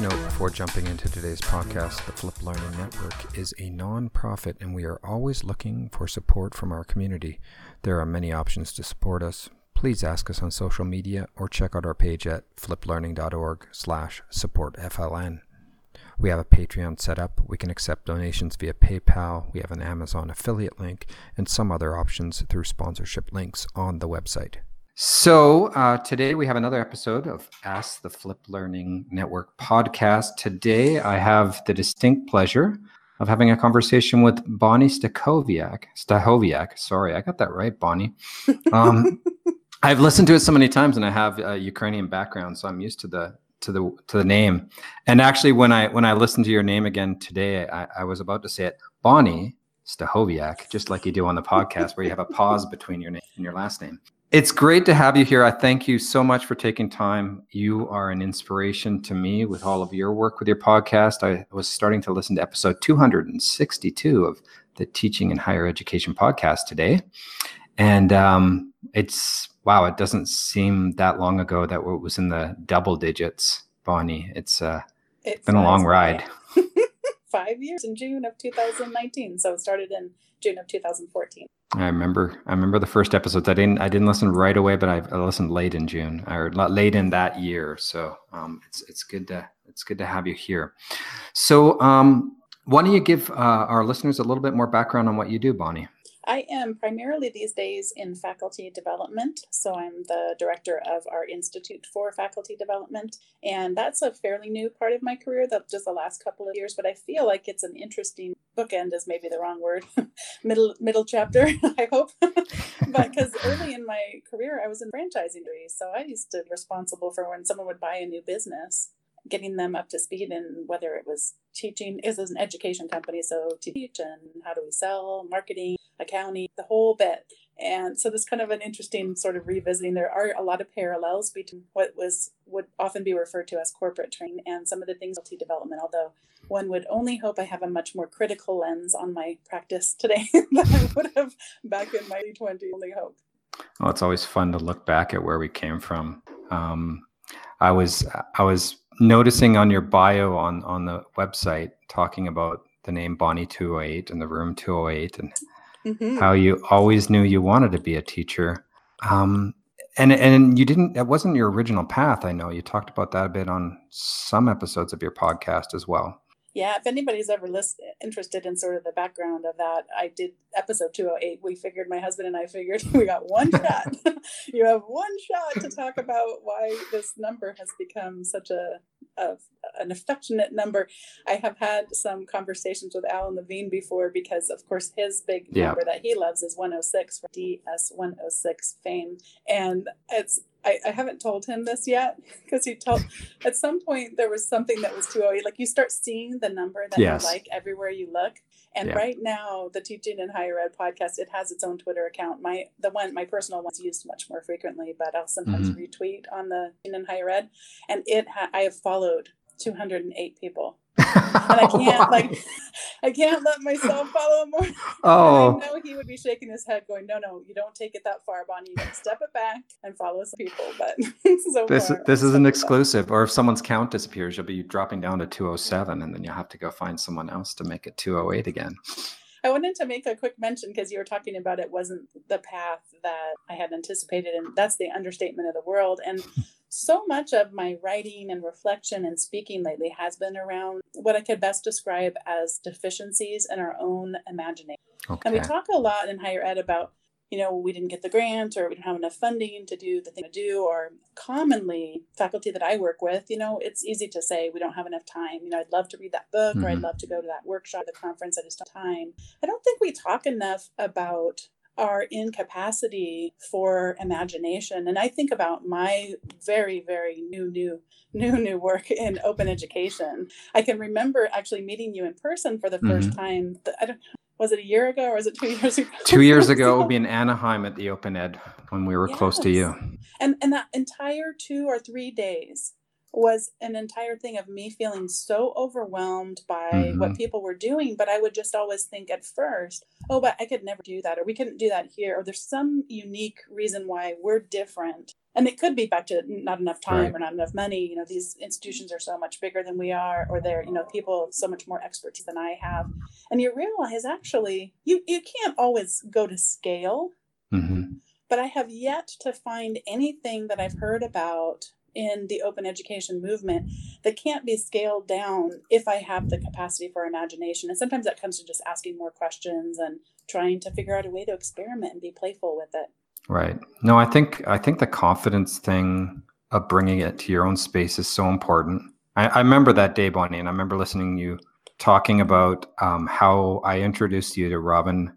note before jumping into today's podcast the Flip Learning Network is a non-profit and we are always looking for support from our community. There are many options to support us. Please ask us on social media or check out our page at fliplearning.org slash supportfln. We have a Patreon set up. We can accept donations via PayPal. We have an Amazon affiliate link and some other options through sponsorship links on the website. So uh, today we have another episode of Ask the Flip Learning Network podcast. Today I have the distinct pleasure of having a conversation with Bonnie Stachowiak. Stachowiak, sorry, I got that right, Bonnie. Um, I've listened to it so many times, and I have a Ukrainian background, so I'm used to the to the to the name. And actually, when I when I listened to your name again today, I, I was about to say it, Bonnie Stachowiak, just like you do on the podcast, where you have a pause between your name and your last name. It's great to have you here. I thank you so much for taking time. You are an inspiration to me with all of your work with your podcast. I was starting to listen to episode 262 of the Teaching in Higher Education podcast today. And um, it's, wow, it doesn't seem that long ago that it was in the double digits, Bonnie. It's uh, it been a long ride. Five years in June of 2019. So it started in June of 2014. I remember. I remember the first episodes. I didn't. I didn't listen right away, but I, listened late in June or late in that year. So um, it's it's good to it's good to have you here. So um, why don't you give uh, our listeners a little bit more background on what you do, Bonnie? I am primarily these days in faculty development. So I'm the director of our Institute for Faculty Development. And that's a fairly new part of my career, that just the last couple of years, but I feel like it's an interesting bookend is maybe the wrong word. middle middle chapter, I hope. but because early in my career I was in franchising, so I used to be responsible for when someone would buy a new business getting them up to speed and whether it was teaching is an education company so to teach and how do we sell marketing accounting the whole bit. And so this kind of an interesting sort of revisiting. There are a lot of parallels between what was would often be referred to as corporate training and some of the things of development although one would only hope i have a much more critical lens on my practice today than i would have back in my 20 only hope. Well it's always fun to look back at where we came from. Um, i was i was noticing on your bio on on the website talking about the name Bonnie 208 and the room 208 and mm-hmm. how you always knew you wanted to be a teacher. Um, and and you didn't that wasn't your original path, I know. You talked about that a bit on some episodes of your podcast as well yeah, if anybody's ever list, interested in sort of the background of that, I did episode 208. We figured, my husband and I figured we got one shot. you have one shot to talk about why this number has become such a, a an affectionate number. I have had some conversations with Alan Levine before because, of course, his big yeah. number that he loves is 106 for DS 106 fame. And it's I, I haven't told him this yet because he told at some point there was something that was 208. Like you start seeing the number that yes. you like everywhere you look. And yeah. right now, the Teaching in Higher Ed podcast, it has its own Twitter account. My the one my personal one's used much more frequently, but I'll sometimes mm-hmm. retweet on the Teaching in Higher Ed. And it ha- I have followed 208 people and I can't like I can't let myself follow more. Oh, I know he would be shaking his head, going, "No, no, you don't take it that far, Bonnie. You step it back and follow some people." But so this far, this is an exclusive. Or if someone's count disappears, you'll be dropping down to 207, and then you'll have to go find someone else to make it 208 again. I wanted to make a quick mention because you were talking about it wasn't the path that I had anticipated, and that's the understatement of the world. And so much of my writing and reflection and speaking lately has been around what I could best describe as deficiencies in our own imagination. Okay. And we talk a lot in higher ed about, you know, we didn't get the grant or we don't have enough funding to do the thing to do, or commonly faculty that I work with, you know, it's easy to say we don't have enough time. You know, I'd love to read that book mm-hmm. or I'd mm-hmm. love to go to that workshop, the conference, I just don't time. I don't think we talk enough about our incapacity for imagination. And I think about my very, very new, new, new, new work in open education. I can remember actually meeting you in person for the 1st mm-hmm. time. I don't was it a year ago or was it two years ago? Two years ago, it would be in Anaheim at the Open Ed when we were yes. close to you. And and that entire two or three days was an entire thing of me feeling so overwhelmed by mm-hmm. what people were doing. But I would just always think at first, oh, but I could never do that, or we couldn't do that here, or there's some unique reason why we're different. And it could be back to not enough time right. or not enough money. You know, these institutions are so much bigger than we are, or they're, you know, people so much more expertise than I have. And you realize actually you, you can't always go to scale. Mm-hmm. But I have yet to find anything that I've heard about in the open education movement that can't be scaled down if I have the capacity for imagination. And sometimes that comes to just asking more questions and trying to figure out a way to experiment and be playful with it. Right. No, I think I think the confidence thing of bringing it to your own space is so important. I, I remember that day, Bonnie, and I remember listening to you talking about um, how I introduced you to Robin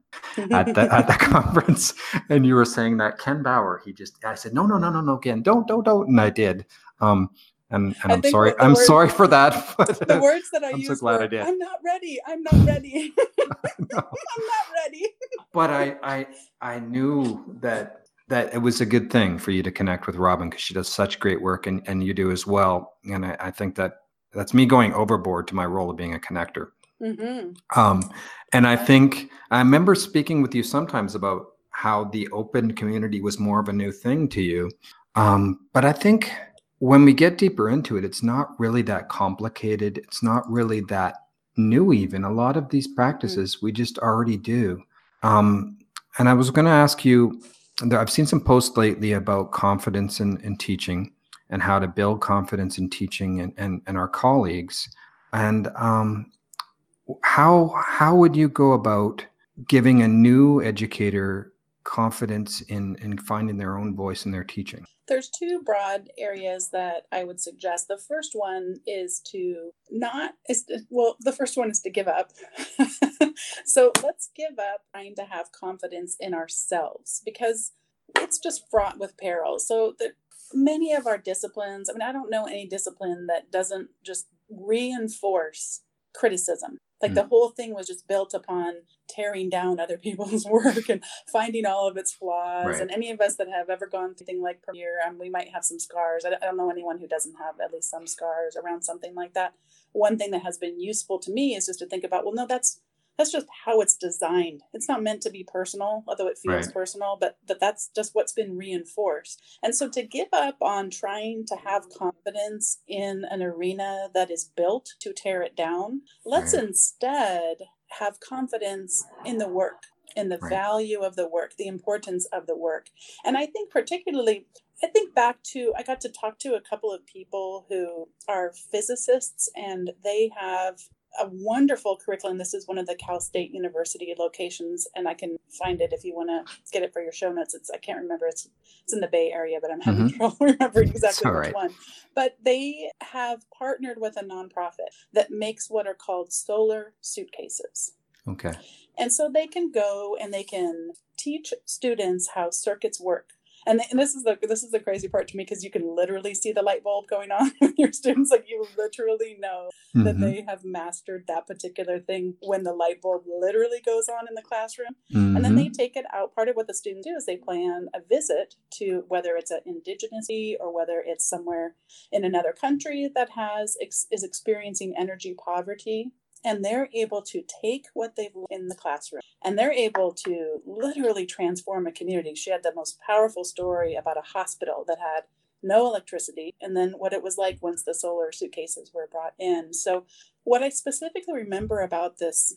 at the at the conference, and you were saying that Ken Bauer. He just I said no no no no no Ken don't don't don't, and I did. Um, and, and I'm sorry. I'm words, sorry for that. the words that I I'm so glad were, I did. I'm not ready. I'm not ready. I'm not ready. but I, I, I knew that that it was a good thing for you to connect with Robin because she does such great work, and and you do as well. And I, I think that that's me going overboard to my role of being a connector. Mm-hmm. Um, and I think I remember speaking with you sometimes about how the open community was more of a new thing to you. Um, but I think when we get deeper into it, it's not really that complicated. It's not really that new, even. A lot of these mm-hmm. practices mm-hmm. we just already do. Um, and I was going to ask you I've seen some posts lately about confidence in, in teaching and how to build confidence in teaching and, and, and our colleagues. And um, how how would you go about giving a new educator confidence in in finding their own voice in their teaching? There's two broad areas that I would suggest. The first one is to not is to, well, the first one is to give up. so let's give up trying to have confidence in ourselves because it's just fraught with peril. So the many of our disciplines, I mean, I don't know any discipline that doesn't just reinforce criticism. Like mm. the whole thing was just built upon tearing down other people's work and finding all of its flaws. Right. And any of us that have ever gone through anything like Premiere, um, we might have some scars. I don't know anyone who doesn't have at least some scars around something like that. One thing that has been useful to me is just to think about, well, no, that's that's just how it's designed. It's not meant to be personal, although it feels right. personal, but that's just what's been reinforced. And so to give up on trying to have confidence in an arena that is built to tear it down, let's right. instead have confidence in the work, in the right. value of the work, the importance of the work. And I think particularly I think back to I got to talk to a couple of people who are physicists and they have a wonderful curriculum. This is one of the Cal State University locations, and I can find it if you want to get it for your show notes. It's I can't remember. It's it's in the Bay Area, but I'm having mm-hmm. trouble remembering exactly which right. one. But they have partnered with a nonprofit that makes what are called solar suitcases. Okay. And so they can go and they can teach students how circuits work and, and this is the this is the crazy part to me because you can literally see the light bulb going on with your students like you literally know mm-hmm. that they have mastered that particular thing when the light bulb literally goes on in the classroom mm-hmm. and then they mm-hmm. take it out part of what the students do is they plan a visit to whether it's an indigenous or whether it's somewhere in another country that has is experiencing energy poverty and they're able to take what they've learned in the classroom and they're able to literally transform a community. She had the most powerful story about a hospital that had no electricity and then what it was like once the solar suitcases were brought in. So, what I specifically remember about this,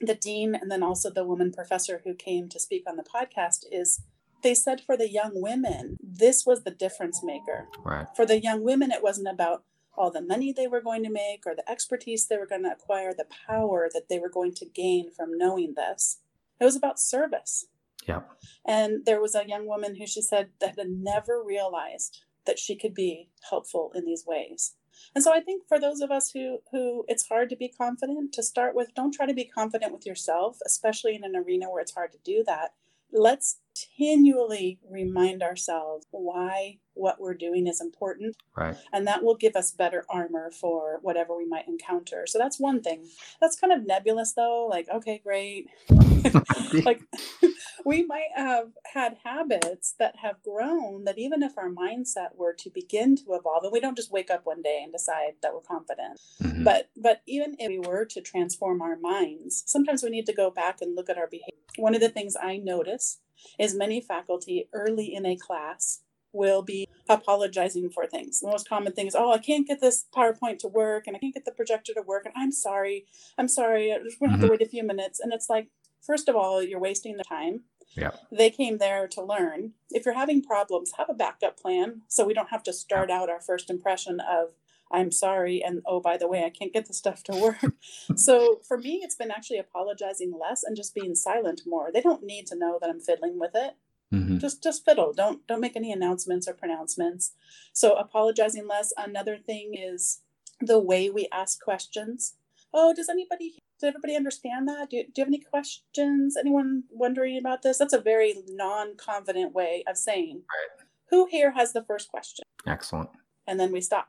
the dean and then also the woman professor who came to speak on the podcast is they said for the young women, this was the difference maker. Right. For the young women, it wasn't about all the money they were going to make or the expertise they were going to acquire, the power that they were going to gain from knowing this. It was about service. Yeah. And there was a young woman who she said that had never realized that she could be helpful in these ways. And so I think for those of us who who it's hard to be confident to start with, don't try to be confident with yourself, especially in an arena where it's hard to do that. Let's continually remind ourselves why what we're doing is important. Right. And that will give us better armor for whatever we might encounter. So that's one thing. That's kind of nebulous though. Like, okay, great. like we might have had habits that have grown that even if our mindset were to begin to evolve and we don't just wake up one day and decide that we're confident mm-hmm. but but even if we were to transform our minds sometimes we need to go back and look at our behavior one of the things i notice is many faculty early in a class will be apologizing for things. The most common thing is, oh, I can't get this PowerPoint to work and I can't get the projector to work. And I'm sorry. I'm sorry. I'm just going to have to mm-hmm. wait a few minutes. And it's like, first of all, you're wasting the time. Yeah. They came there to learn. If you're having problems, have a backup plan so we don't have to start out our first impression of, I'm sorry. And oh, by the way, I can't get the stuff to work. so for me, it's been actually apologizing less and just being silent more. They don't need to know that I'm fiddling with it. Mm-hmm. Just just fiddle. Don't don't make any announcements or pronouncements. So apologizing less. Another thing is the way we ask questions. Oh, does anybody does everybody understand that? Do you, do you have any questions? Anyone wondering about this? That's a very non-confident way of saying. Right. Who here has the first question? Excellent. And then we stop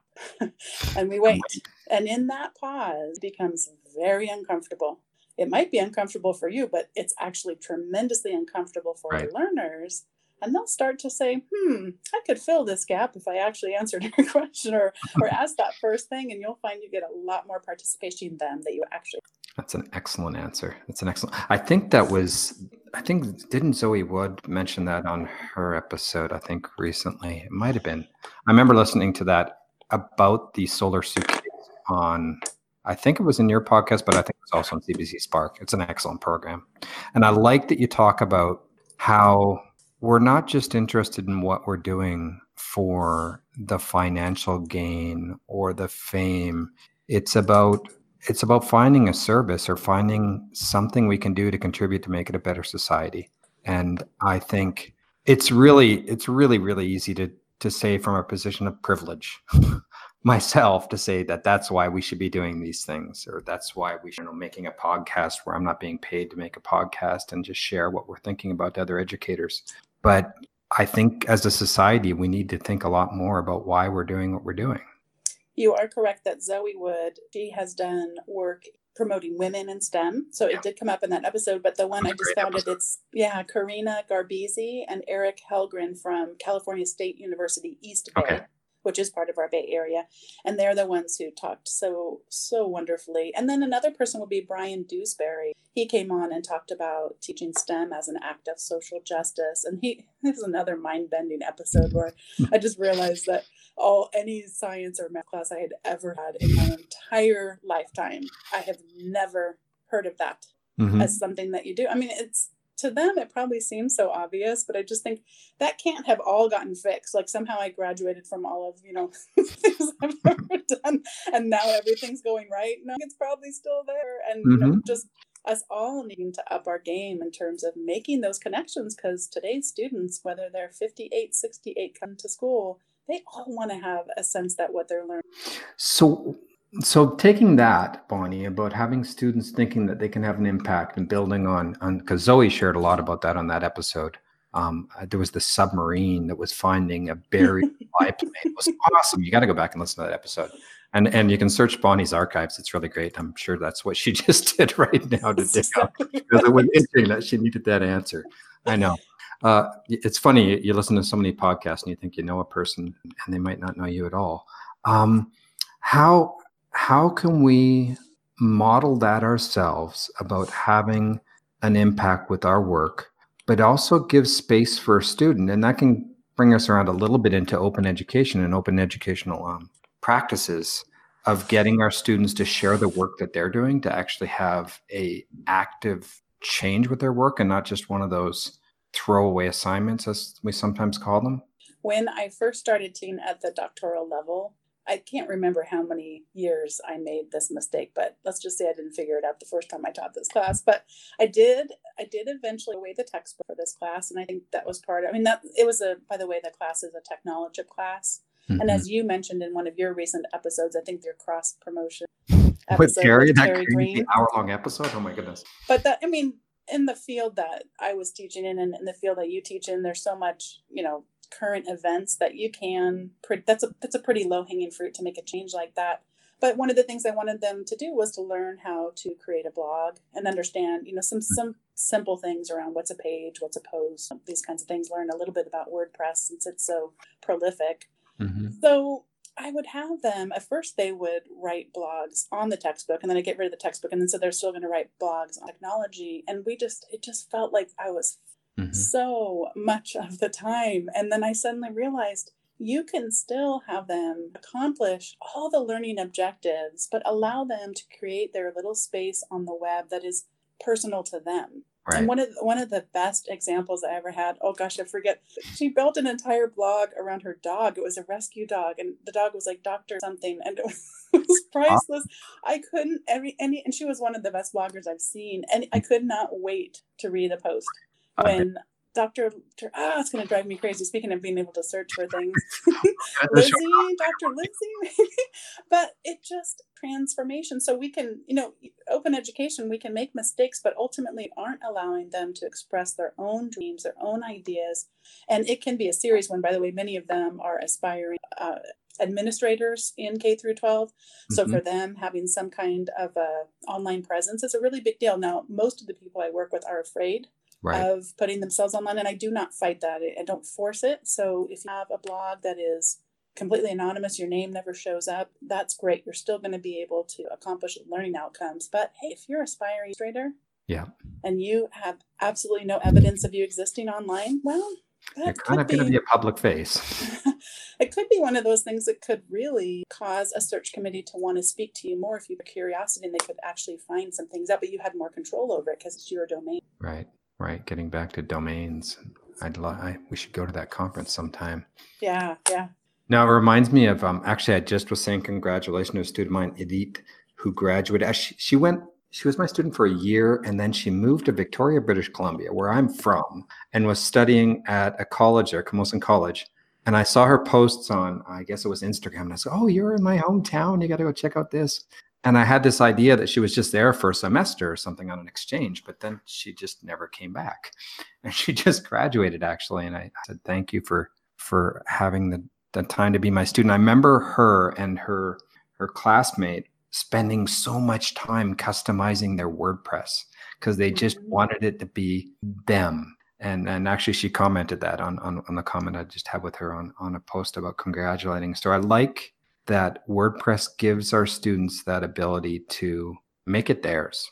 and we wait. And in that pause becomes very uncomfortable it might be uncomfortable for you, but it's actually tremendously uncomfortable for right. learners. And they'll start to say, hmm, I could fill this gap if I actually answered your question or, or asked that first thing. And you'll find you get a lot more participation than that you actually. That's an excellent answer. That's an excellent. I think that was, I think, didn't Zoe Wood mention that on her episode? I think recently. It might have been. I remember listening to that about the solar suitcase on I think it was in your podcast, but I think it was also on CBC Spark. It's an excellent program. And I like that you talk about how we're not just interested in what we're doing for the financial gain or the fame. It's about it's about finding a service or finding something we can do to contribute to make it a better society. And I think it's really it's really really easy to to say from a position of privilege myself to say that that's why we should be doing these things or that's why we should you know making a podcast where i'm not being paid to make a podcast and just share what we're thinking about to other educators but i think as a society we need to think a lot more about why we're doing what we're doing you are correct that zoe wood she has done work promoting women in STEM. So it did come up in that episode, but the one I just found episode. it, it's yeah, Karina Garbesi and Eric Helgren from California State University East Bay. Okay which is part of our Bay Area. And they're the ones who talked so, so wonderfully. And then another person would be Bryan Dewsbury. He came on and talked about teaching STEM as an act of social justice. And he this is another mind bending episode where I just realized that all any science or math class I had ever had in my entire lifetime, I have never heard of that mm-hmm. as something that you do. I mean, it's to them it probably seems so obvious but i just think that can't have all gotten fixed like somehow i graduated from all of you know things i've ever done and now everything's going right no it's probably still there and mm-hmm. you know, mm-hmm. just us all needing to up our game in terms of making those connections because today's students whether they're 58 68 come to school they all want to have a sense that what they're learning so so taking that bonnie about having students thinking that they can have an impact and building on on because zoe shared a lot about that on that episode. Um, uh, there was the submarine that was finding a buried fly plane it was awesome. You got to go back and listen to that episode. And and you can search bonnie's archives. It's really great. I'm sure that's what she just did right now to dig up. Because it was interesting that she needed that answer. I know. Uh, it's funny you listen to so many podcasts and you think you know a person and they might not know you at all. Um, how how can we model that ourselves about having an impact with our work, but also give space for a student? And that can bring us around a little bit into open education and open educational um, practices of getting our students to share the work that they're doing to actually have a active change with their work and not just one of those throwaway assignments as we sometimes call them when i first started teaching at the doctoral level I can't remember how many years I made this mistake, but let's just say I didn't figure it out the first time I taught this class. But I did, I did eventually away the textbook for this class, and I think that was part. Of, I mean, that it was a. By the way, the class is a technology class, mm-hmm. and as you mentioned in one of your recent episodes, I think your cross promotion with Terry, that Green. hour long episode. Oh my goodness! But that, I mean, in the field that I was teaching in, and in the field that you teach in, there's so much, you know, current events that you can that's a that's a pretty low hanging fruit to make a change like that but one of the things i wanted them to do was to learn how to create a blog and understand you know some some simple things around what's a page, what's a post, these kinds of things. Learn a little bit about WordPress since it's so prolific. Mm-hmm. So I would have them at first they would write blogs on the textbook and then I get rid of the textbook and then so they're still going to write blogs on technology and we just it just felt like I was mm-hmm. so much of the time and then I suddenly realized you can still have them accomplish all the learning objectives but allow them to create their little space on the web that is personal to them Right. And one of the, one of the best examples I ever had. Oh gosh, I forget. She built an entire blog around her dog. It was a rescue dog, and the dog was like Doctor something, and it was, it was priceless. I couldn't every any, and she was one of the best bloggers I've seen, and I could not wait to read a post when Dr. Ah, it's going to drive me crazy. Speaking of being able to search for things, Lizzie, Dr. Lizzie, but it just transformation. So we can, you know, open education, we can make mistakes, but ultimately aren't allowing them to express their own dreams, their own ideas. And it can be a series one, by the way, many of them are aspiring uh, administrators in K through 12. So mm-hmm. for them, having some kind of a online presence is a really big deal. Now, most of the people I work with are afraid right. of putting themselves online. And I do not fight that. I don't force it. So if you have a blog that is completely anonymous, your name never shows up, that's great. You're still going to be able to accomplish learning outcomes. But hey, if you're aspiring trader, yeah, and you have absolutely no evidence of you existing online, well, that You're kind of going to be a public face. it could be one of those things that could really cause a search committee to want to speak to you more if you have curiosity and they could actually find some things out, but you had more control over it because it's your domain. Right right? Getting back to domains. I'd lie. We should go to that conference sometime. Yeah, yeah. Now it reminds me of um. Actually, I just was saying congratulations to a student of mine, Edith, who graduated. She, she went. She was my student for a year, and then she moved to Victoria, British Columbia, where I'm from, and was studying at a college there, Camosun College. And I saw her posts on, I guess it was Instagram, and I said, "Oh, you're in my hometown. You got to go check out this." And I had this idea that she was just there for a semester or something on an exchange, but then she just never came back, and she just graduated actually. And I said, "Thank you for for having the the time to be my student." I remember her and her her classmate spending so much time customizing their WordPress because they just mm-hmm. wanted it to be them. And and actually, she commented that on on, on the comment I just had with her on on a post about congratulating. So I like that WordPress gives our students that ability to make it theirs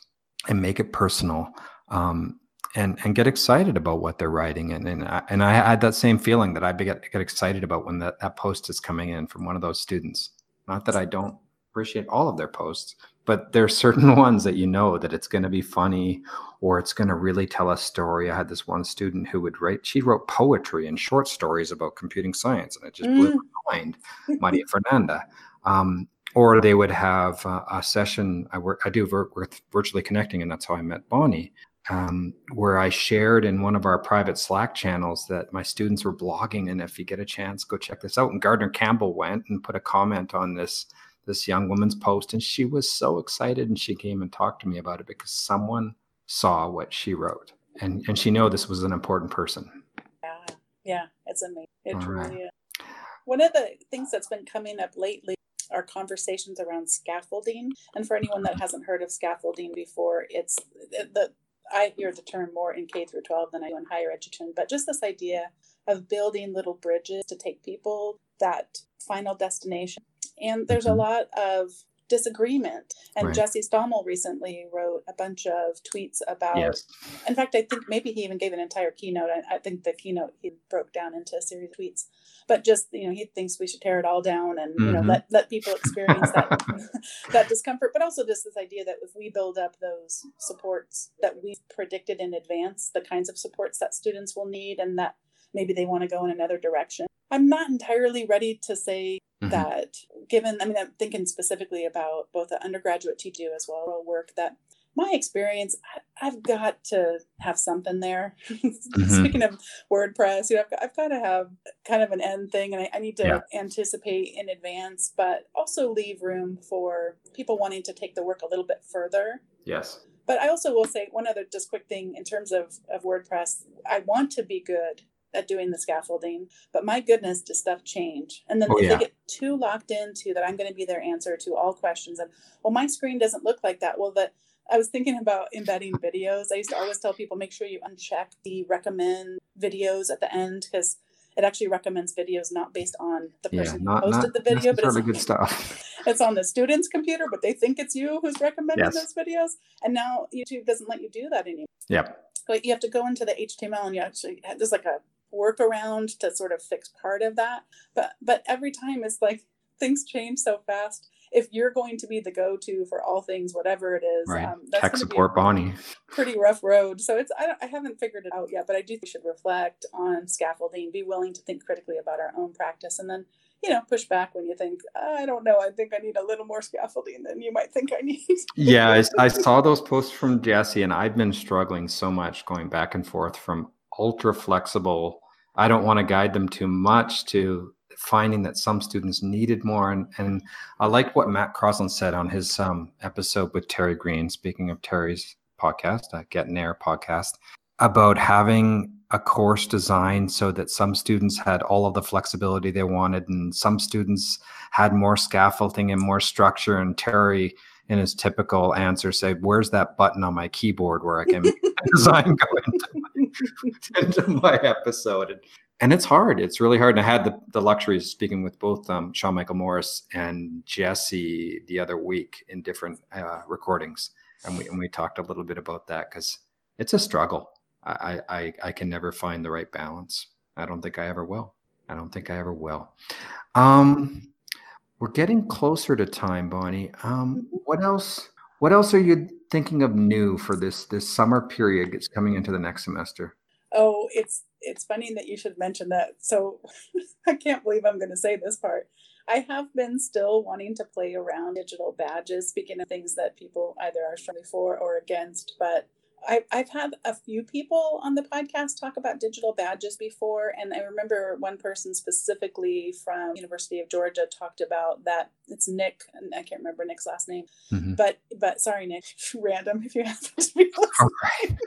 and make it personal um, and and get excited about what they're writing and and I, and I had that same feeling that I get get excited about when that, that post is coming in from one of those students. Not that I don't appreciate all of their posts, but there are certain ones that you know that it's going to be funny or it's going to really tell a story. I had this one student who would write, she wrote poetry and short stories about computing science, and it just blew mm. my mind, Maria Fernanda. Um, or they would have uh, a session. I work, I do work with virtually connecting, and that's how I met Bonnie. Um, where I shared in one of our private Slack channels that my students were blogging, and if you get a chance, go check this out. And Gardner Campbell went and put a comment on this this young woman's post and she was so excited and she came and talked to me about it because someone saw what she wrote and and she knew this was an important person yeah yeah it's amazing it All truly right. is one of the things that's been coming up lately are conversations around scaffolding and for anyone that hasn't heard of scaffolding before it's the I hear the term more in K through 12 than I do in higher education, but just this idea of building little bridges to take people that final destination and there's a mm-hmm. lot of disagreement. And right. Jesse Stommel recently wrote a bunch of tweets about. Yes. In fact, I think maybe he even gave an entire keynote. I, I, think the keynote he broke down into a series of tweets. But just you know, he thinks we should tear it all down and mm-hmm. you know mm-hmm. let let people experience that that discomfort. But also just this idea that if we build up those supports that we predicted in advance, the kinds of supports that students will need, and that maybe they want to go in another direction. I'm not entirely ready to say mm-hmm. that given i mean i'm thinking specifically about both the undergraduate teaching as well as work that my experience I, have got to have something there mm-hmm. speaking of wordpress you know I've, I've, got to have kind of an end thing and i, I need to yeah. anticipate in advance but also leave room for people wanting to take the work a little bit further yes but i also will say one other just quick thing in terms of, of wordpress i want to be good at doing the scaffolding. But my goodness, does stuff change? And then oh, yeah. they get too locked into that, I'm going to be their answer to all questions. And well, my screen doesn't look like that. Well, that I was thinking about embedding videos. I used to always tell people make sure you uncheck the recommend videos at the end because it actually recommends videos not based on the person yeah, not, who posted the video, but it's good stuff. It's on the student's computer, but they think it's you who's recommending yes. those videos. And now YouTube doesn't let you do that anymore. Yep. But you have to go into the HTML and you actually there's like a workaround to sort of fix part of that. But but every time it's like things change so fast if you're going to be the go-to for all things, whatever it is, right. um, that's tech support Bonnie. Pretty rough road. So it's I, I haven't figured it out yet, but I do think we should reflect on scaffolding, be willing to think critically about our own practice, and then you know push back when you think I don't know. I think I need a little more scaffolding than you might think I need. yeah, I, I saw those posts from Jesse, and I've been struggling so much going back and forth from ultra flexible. I don't want to guide them too much to finding that some students needed more. And, and I like what Matt Crosslin said on his um, episode with Terry Greene, speaking of Terry's podcast, uh, Getting Air podcast, about having a course designed so that some students had all of the flexibility they wanted and some students had more scaffolding and more structure. And Terry, in his typical answer, said, Where's that button on my keyboard where I can design go into into my episode? And and it's hard. It's really hard. And I had the, the luxury of speaking with both um, Sean Michael Morris and Jesse the other week in different uh, recordings, and we and we talked a little bit about that because it's a struggle. I, I I can never find the right balance. I don't think I ever will. I don't think I ever will. Um, we're getting closer to time, Bonnie. Um, what else? What else are you thinking of new for this this summer period? It's coming into the next semester. Oh, it's it's funny that you should mention that. So I can't believe I'm going to say this part. I have been still wanting to play around digital badges, speaking of things that people either are strongly for or against. But I've, I've had a few people on the podcast talk about digital badges before. And I remember one person specifically from University of Georgia talked about that. It's Nick, and I can't remember Nick's last name, mm-hmm. but, but sorry, Nick, random if you happen to be listening. All right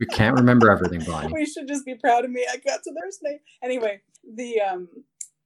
we can't remember everything, Bonnie. we should just be proud of me. I got to their name. Anyway, the um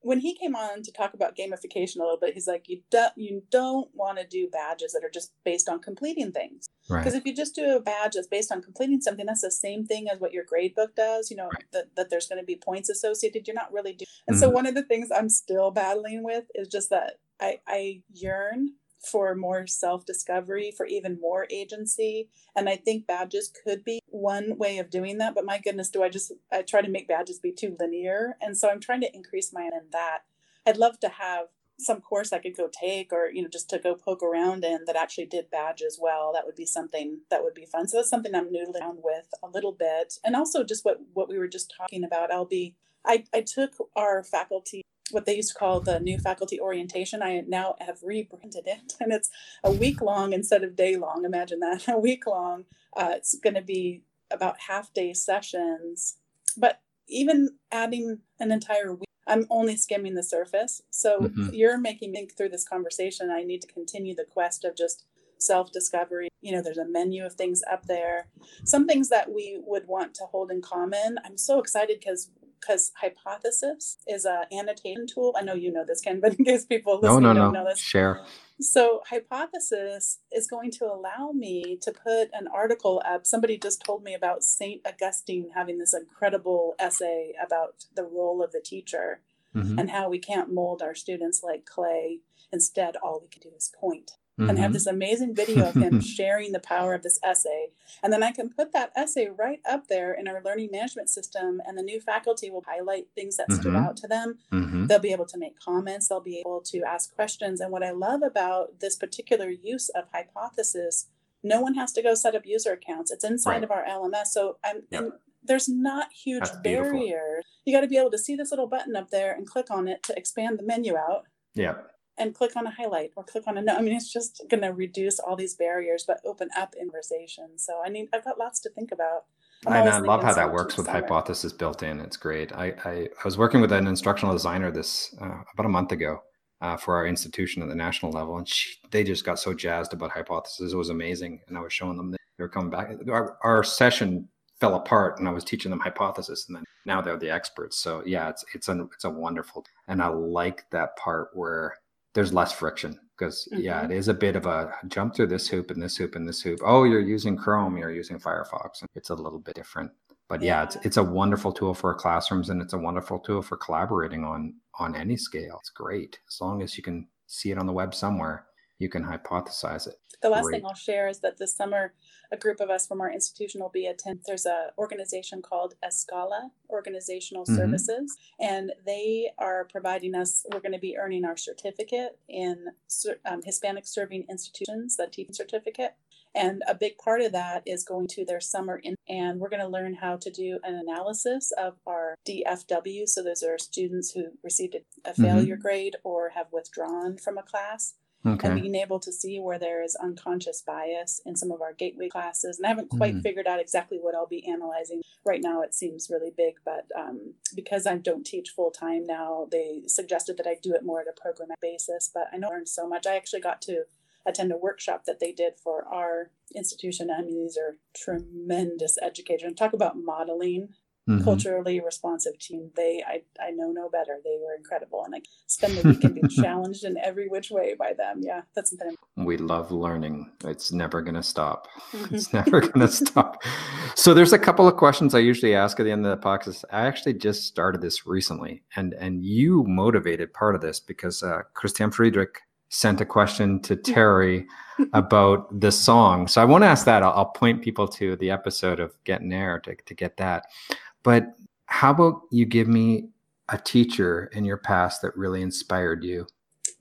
when he came on to talk about gamification a little bit, he's like, you don't you don't want to do badges that are just based on completing things. Because right. if you just do a badge that's based on completing something, that's the same thing as what your grade book does. You know right. that, that there's going to be points associated. You're not really doing. And mm-hmm. so one of the things I'm still battling with is just that I I yearn for more self discovery, for even more agency. And I think badges could be one way of doing that. But my goodness, do I just, I try to make badges be too linear. And so I'm trying to increase my in that. I'd love to have some course I could go take or, you know, just to go poke around in that actually did badges well. That would be something that would be fun. So that's something I'm noodling around with a little bit. And also just what, what we were just talking about. I'll be, I, I took our faculty what they used to call the new faculty orientation. I now have rebranded it, and it's a week long instead of day long. Imagine that a week long. Uh, it's going to be about half day sessions, but even adding an entire week, I'm only skimming the surface. So mm-hmm. you're making me think through this conversation. I need to continue the quest of just self discovery. You know, there's a menu of things up there. Some things that we would want to hold in common. I'm so excited because because Hypothesis is an annotation tool. I know you know this, Ken, but in case people listening no, no, don't no. know this, share. So Hypothesis is going to allow me to put an article up. Somebody just told me about Saint Augustine having this incredible essay about the role of the teacher mm-hmm. and how we can't mold our students like clay. Instead, all we can do is point mm-hmm. and have mm-hmm. this amazing video of him sharing the power of this essay. And then I can put that essay right up there in our learning management system, and the new faculty will highlight things that mm-hmm. stood out to them. Mm-hmm. They'll be able to make comments, they'll be able to ask questions. And what I love about this particular use of hypothesis, no one has to go set up user accounts. It's inside right. of our LMS. So I'm yep. there's not huge barriers. You got to be able to see this little button up there and click on it to expand the menu out. Yeah and click on a highlight or click on a no. I mean, it's just going to reduce all these barriers, but open up conversation. So I need, I've got lots to think about. I'm and I love how that works with summer. hypothesis built in. It's great. I, I, I, was working with an instructional designer this uh, about a month ago uh, for our institution at the national level, and she, they just got so jazzed about hypothesis. It was amazing, and I was showing them they were coming back. Our, our session fell apart, and I was teaching them hypothesis, and then now they're the experts. So yeah, it's it's a it's a wonderful, and I like that part where there's less friction because mm-hmm. yeah, it is a bit of a jump through this hoop and this hoop and this hoop. Oh, you're using Chrome, you're using Firefox. It's a little bit different. But yeah, yeah it's it's a wonderful tool for classrooms and it's a wonderful tool for collaborating on on any scale. It's great as long as you can see it on the web somewhere you can hypothesize it. The last Great. thing I'll share is that this summer, a group of us from our institution will be attend. There's a organization called Escala Organizational mm-hmm. Services, and they are providing us. We're going to be earning our certificate in um, Hispanic serving institutions, the teaching certificate. And a big part of that is going to their summer in, and we're going to learn how to do an analysis of our DFW. So those are students who received a, a failure mm-hmm. grade or have withdrawn from a class Okay. And being able to see where there is unconscious bias in some of our gateway classes. And I haven't quite mm. figured out exactly what I'll be analyzing. Right now, it seems really big, but um, because I don't teach full time now, they suggested that I do it more at a programmatic basis. But I know I learned so much. I actually got to attend a workshop that they did for our institution. I mean, these are tremendous educators. And talk about modeling mm-hmm. culturally responsive team. They, I, I know no better. They were incredible, and I spend the week and be challenged in every which way by them. Yeah, that's something. We love learning. It's never going to stop. Mm-hmm. It's never going to stop. So there's a couple of questions I usually ask at the end of the podcast. I actually just started this recently, and and you motivated part of this because uh, Christian Friedrich sent a question to Terry about the song. So I want to ask that. I'll, I'll, point people to the episode of Getting Air to, to get that. But how about you give me a teacher in your past that really inspired you?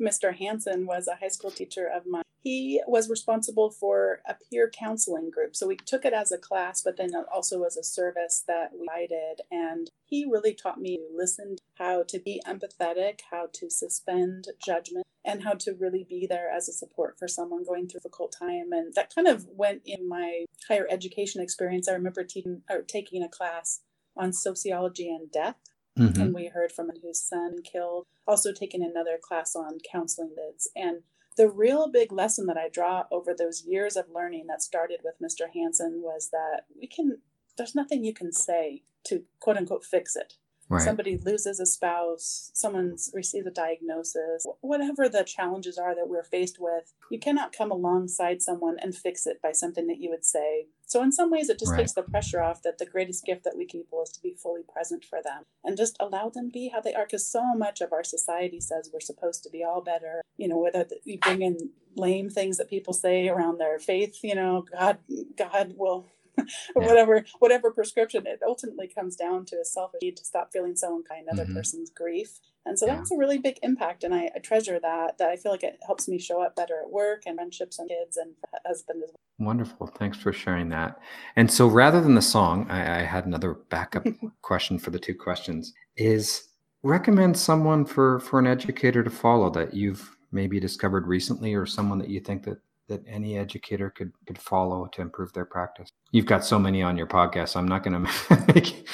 Mr. Hanson was a high school teacher of mine. He was responsible for a peer counseling group. So we took it as a class, but then it also as a service that we did. And he really taught me to listen, how to be empathetic, how to suspend judgment, and how to really be there as a support for someone going through a difficult time. And that kind of went in my higher education experience. I remember taking a class on sociology and death. Mm-hmm. And we heard from whose son killed. Also taking another class on counseling bids. And the real big lesson that I draw over those years of learning that started with Mr. Hanson was that we can there's nothing you can say to quote unquote fix it. Right. Somebody loses a spouse, someone receives a diagnosis, whatever the challenges are that we're faced with, you cannot come alongside someone and fix it by something that you would say. So, in some ways, it just right. takes the pressure off that the greatest gift that we can people is to be fully present for them and just allow them be how they are. Because so much of our society says we're supposed to be all better. You know, whether you bring in lame things that people say around their faith, you know, God, God will yeah. whatever whatever prescription it ultimately comes down to a selfish need to stop feeling so unkind other mm-hmm. person's grief and so yeah. that's a really big impact and I, I, treasure that that i feel like it helps me show up better at work and friendships and kids and husband as well wonderful thanks for sharing that and so rather than the song i, I had another backup question for the two questions is recommend someone for for an educator to follow that you've maybe discovered recently or someone that you think that that any educator could could follow to improve their practice? You've got so many on your podcast. So I'm not going to make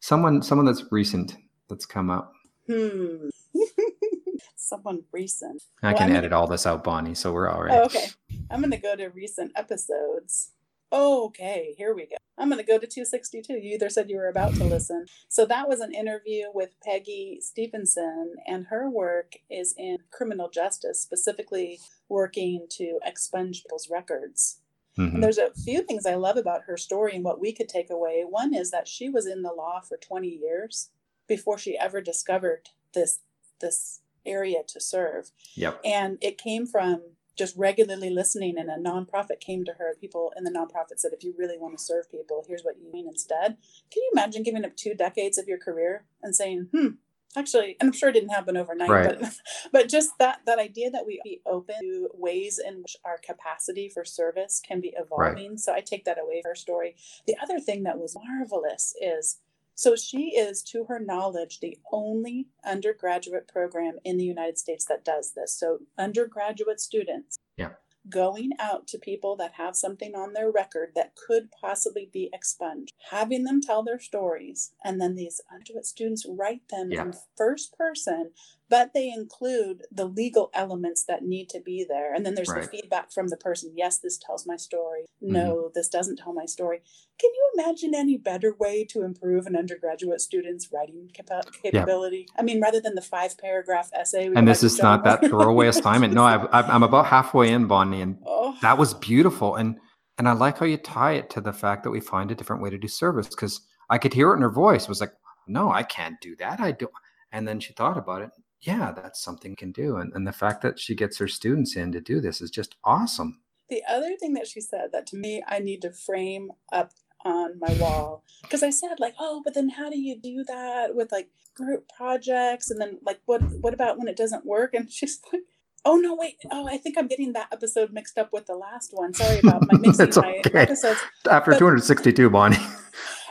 someone someone that's recent that's come up. Hmm. someone recent. I well, can I'm edit gonna... all this out, Bonnie. So we're all right. Oh, okay. I'm going to go to recent episodes. Okay, here we go. I'm going to go to 262. You either said you were about to listen. So that was an interview with Peggy Stevenson, and her work is in criminal justice, specifically working to expunge people's records. Mm-hmm. And there's a few things I love about her story and what we could take away. One is that she was in the law for 20 years before she ever discovered this this area to serve. Yep. And it came from just regularly listening and a nonprofit came to her people in the nonprofit said if you really want to serve people here's what you mean instead can you imagine giving up two decades of your career and saying hmm actually and i'm sure it didn't happen overnight right. but but just that that idea that we be open to ways in which our capacity for service can be evolving right. so i take that away from her story the other thing that was marvelous is so she is, to her knowledge, the only undergraduate program in the United States that does this. So undergraduate students yeah. going out to people that have something on their record that could possibly be expunged, having them tell their stories, and then these undergraduate students write them yeah. in first person but they include the legal elements that need to be there. And then there's Right. the feedback from the person. Yes, this tells my story. Mm-hmm. No, this doesn't tell my story. Can you imagine any better way to improve an undergraduate student's writing capa- capability? I mean, rather than the five paragraph essay. And this is not that throwaway assignment. No, I've, I'm about halfway in, Bonnie, and Oh, that was beautiful. And and I like how you tie it to the fact that we find a different way to do service because I could hear it in her voice. It was like, no, I can't do that. I don't. And then she thought about it. Yeah, that's something can do. And and the fact that she gets her students in to do this is just awesome. The other thing that she said that to me I need to frame up on my wall because I said like, oh, but then how do you do that with like group projects and then like what what about when it doesn't work? And she's like, oh no, wait, oh, I think I'm getting that episode mixed up with the last one. Sorry about my mixing It's my episodes. After But- 262, Bonnie.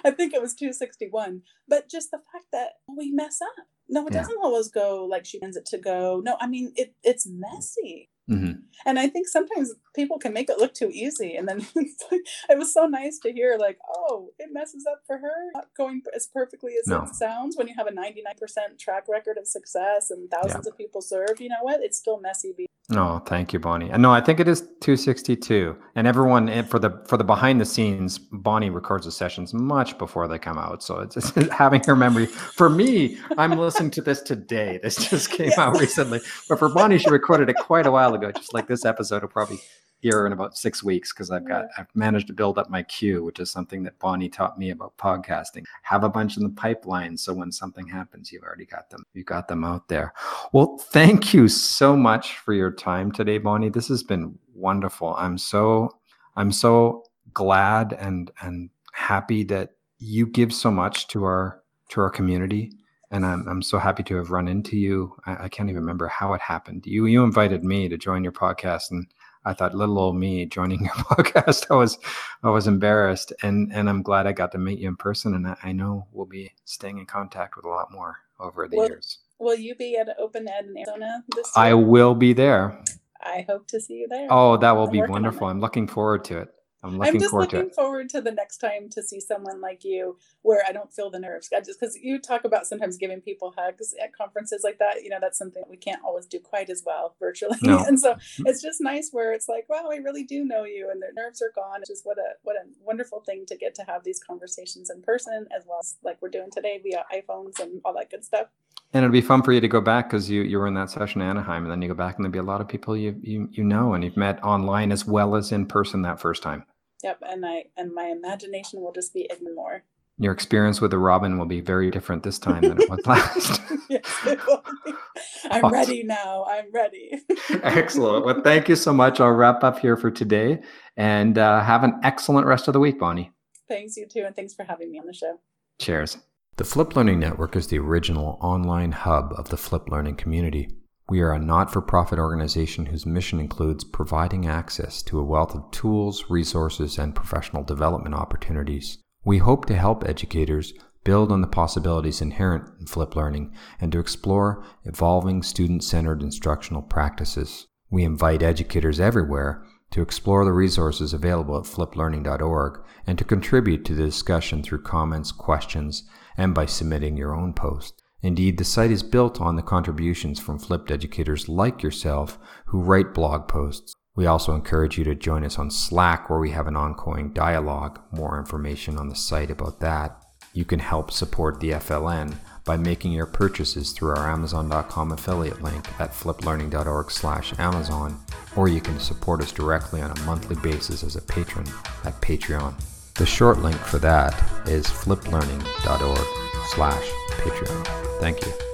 I think it was 261. But just the fact that we mess up. No, it Yeah. doesn't always go like she wants it to go. No, I mean it it's messy. hmm And I think sometimes people can make it look too easy. And then like, it was so nice to hear, like, oh, it messes up for her, not going as perfectly as No. it sounds when you have a 99% track record of success and thousands of people served. You know what? It's still messy. No, thank you, Bonnie. And no, I think it is 262. And everyone eh, for the for the behind the scenes, Bonnie records the sessions much before they come out. So it's, it's having her memory. For me, I'm listening to this today. This just came Yeah. out recently. But for Bonnie, she recorded it quite a while ago. Just like this episode will probably hear in about six weeks because I've got I've managed to build up my queue, which is something that Bonnie taught me about podcasting. Have a bunch in the pipeline so when something happens, you've already got them. You got them out there. Well, thank you so much for your time today, Bonnie. This has been wonderful. I'm so I'm so glad and and happy that you give so much to our to our community. And I'm I'm so happy to have run into you. I, I can't even remember how it happened. You you invited me to join your podcast and I thought little old me joining your podcast. I was I was embarrassed and and I'm glad I got to meet you in person and I, I know we'll be staying in contact with a lot more over the Well, years. Will you be at Open Ed in Arizona this I will be there. I hope to see you there. Oh, that will I'm be wonderful. I'm looking forward to it. I'm I'm just forward to looking it. forward to the next time to see someone like you where I don't feel the nerves. I just because you talk about sometimes giving people hugs at conferences like that, you know, that's something we can't always do quite as well virtually. No. and so it's just nice where it's like, wow, I really do know you and their nerves are gone. It's just what a what a wonderful thing to get to have these conversations in person as well as like we're doing today via iPhones and all that good stuff. And it'll be fun for you to go back because you you were in that session in Anaheim, and then you go back and there'll be a lot of people you you you know and you've met online as well as in person that first time. Yep. And I and my imagination will just be even more. Your experience with the Robin will be very different this time than it was last. yes, it will be. I'm Awesome. ready now. I'm ready. Excellent. Well, thank you so much. I'll wrap up here for today, and uh, have an excellent rest of the week, Bonnie. Thanks, you too, and thanks for having me on the show. Cheers. The Flip Learning Network is the original online hub of the Flip Learning community. We are a not for profit organization whose mission includes providing access to a wealth of tools, resources, and professional development opportunities. We hope to help educators build on the possibilities inherent in flip learning and to explore evolving student centered instructional practices. We invite educators everywhere to explore the resources available at fliplearning.org and to contribute to the discussion through comments, questions, and by submitting your own post. Indeed, the site is built on the contributions from flipped educators like yourself who write blog posts. We also encourage you to join us on Slack where we have an ongoing dialogue. More information on the site about that. You can help support the FLN by making your purchases through our amazon.com affiliate link at fliplearning.org/amazon or you can support us directly on a monthly basis as a patron at Patreon. The short link for that is fliplearning.org/patreon. Thank you.